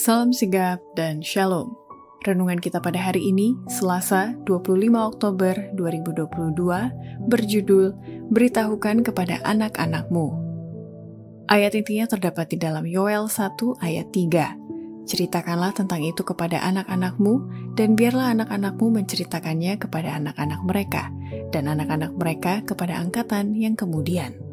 Salam sigap dan shalom. Renungan kita pada hari ini, Selasa 25 Oktober 2022, berjudul Beritahukan kepada anak-anakmu. Ayat intinya terdapat di dalam Yoel 1 ayat 3. Ceritakanlah tentang itu kepada anak-anakmu, dan biarlah anak-anakmu menceritakannya kepada anak-anak mereka, dan anak-anak mereka kepada angkatan yang kemudian.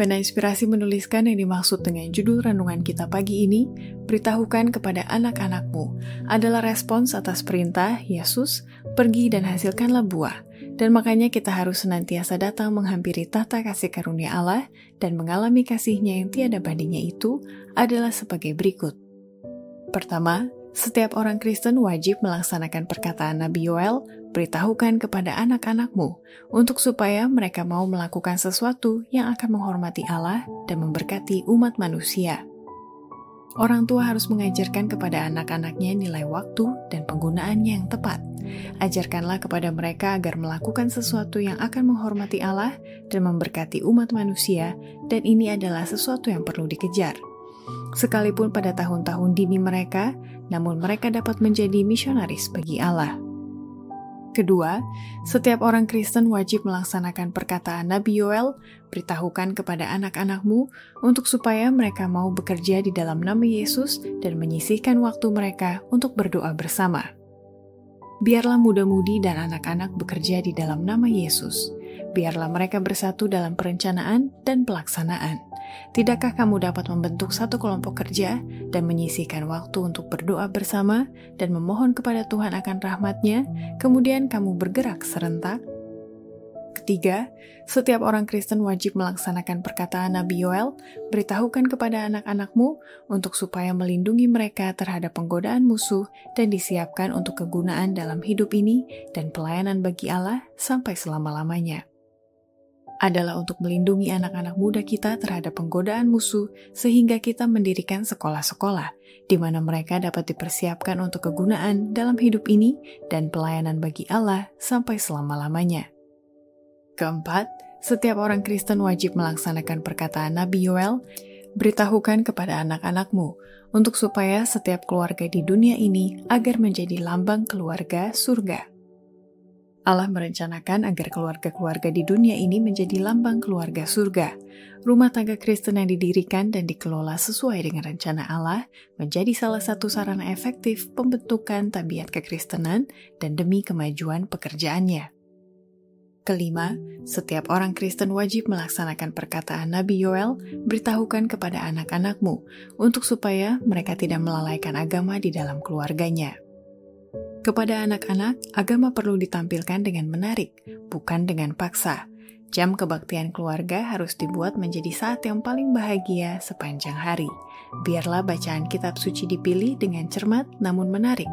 Pena Inspirasi menuliskan yang dimaksud dengan judul renungan kita pagi ini, beritahukan kepada anak-anakmu, adalah respons atas perintah Yesus, pergi dan hasilkanlah buah. Dan makanya kita harus senantiasa datang menghampiri tata kasih karunia Allah dan mengalami kasihnya yang tiada bandingnya itu adalah sebagai berikut. Pertama, setiap orang Kristen wajib melaksanakan perkataan Nabi Yoel, beritahukan kepada anak-anakmu, untuk supaya mereka mau melakukan sesuatu yang akan menghormati Allah dan memberkati umat manusia. Orang tua harus mengajarkan kepada anak-anaknya nilai waktu dan penggunaannya yang tepat. Ajarkanlah kepada mereka agar melakukan sesuatu yang akan menghormati Allah dan memberkati umat manusia, dan ini adalah sesuatu yang perlu dikejar. Sekalipun pada tahun-tahun dini mereka, namun mereka dapat menjadi misionaris bagi Allah. Kedua, setiap orang Kristen wajib melaksanakan perkataan Nabi Yoel, beritahukan kepada anak-anakmu untuk supaya mereka mau bekerja di dalam nama Yesus dan menyisihkan waktu mereka untuk berdoa bersama. Biarlah muda-mudi dan anak-anak bekerja di dalam nama Yesus. Biarlah mereka bersatu dalam perencanaan dan pelaksanaan. Tidakkah kamu dapat membentuk satu kelompok kerja dan menyisihkan waktu untuk berdoa bersama dan memohon kepada Tuhan akan rahmatnya, kemudian kamu bergerak serentak? Ketiga, setiap orang Kristen wajib melaksanakan perkataan Nabi Yoel, beritahukan kepada anak-anakmu untuk supaya melindungi mereka terhadap penggodaan musuh dan disiapkan untuk kegunaan dalam hidup ini dan pelayanan bagi Allah sampai selama-lamanya adalah untuk melindungi anak-anak muda kita terhadap penggodaan musuh, sehingga kita mendirikan sekolah-sekolah di mana mereka dapat dipersiapkan untuk kegunaan dalam hidup ini dan pelayanan bagi Allah sampai selama-lamanya. Keempat, setiap orang Kristen wajib melaksanakan perkataan Nabi Yoel, beritahukan kepada anak-anakmu untuk supaya setiap keluarga di dunia ini agar menjadi lambang keluarga surga. Allah merencanakan agar keluarga-keluarga di dunia ini menjadi lambang keluarga surga. Rumah tangga Kristen yang didirikan dan dikelola sesuai dengan rencana Allah menjadi salah satu sarana efektif pembentukan tabiat kekristenan dan demi kemajuan pekerjaannya. Kelima, setiap orang Kristen wajib melaksanakan perkataan Nabi Yoel, beritahukan kepada anak-anakmu untuk supaya mereka tidak melalaikan agama di dalam keluarganya. Kepada anak-anak, agama perlu ditampilkan dengan menarik, bukan dengan paksa. Jam kebaktian keluarga harus dibuat menjadi saat yang paling bahagia sepanjang hari. Biarlah bacaan kitab suci dipilih dengan cermat namun menarik.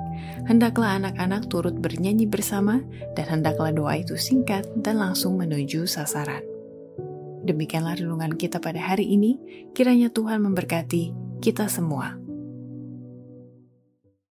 Hendaklah anak-anak turut bernyanyi bersama, dan hendaklah doa itu singkat dan langsung menuju sasaran. Demikianlah renungan kita pada hari ini. Kiranya Tuhan memberkati kita semua.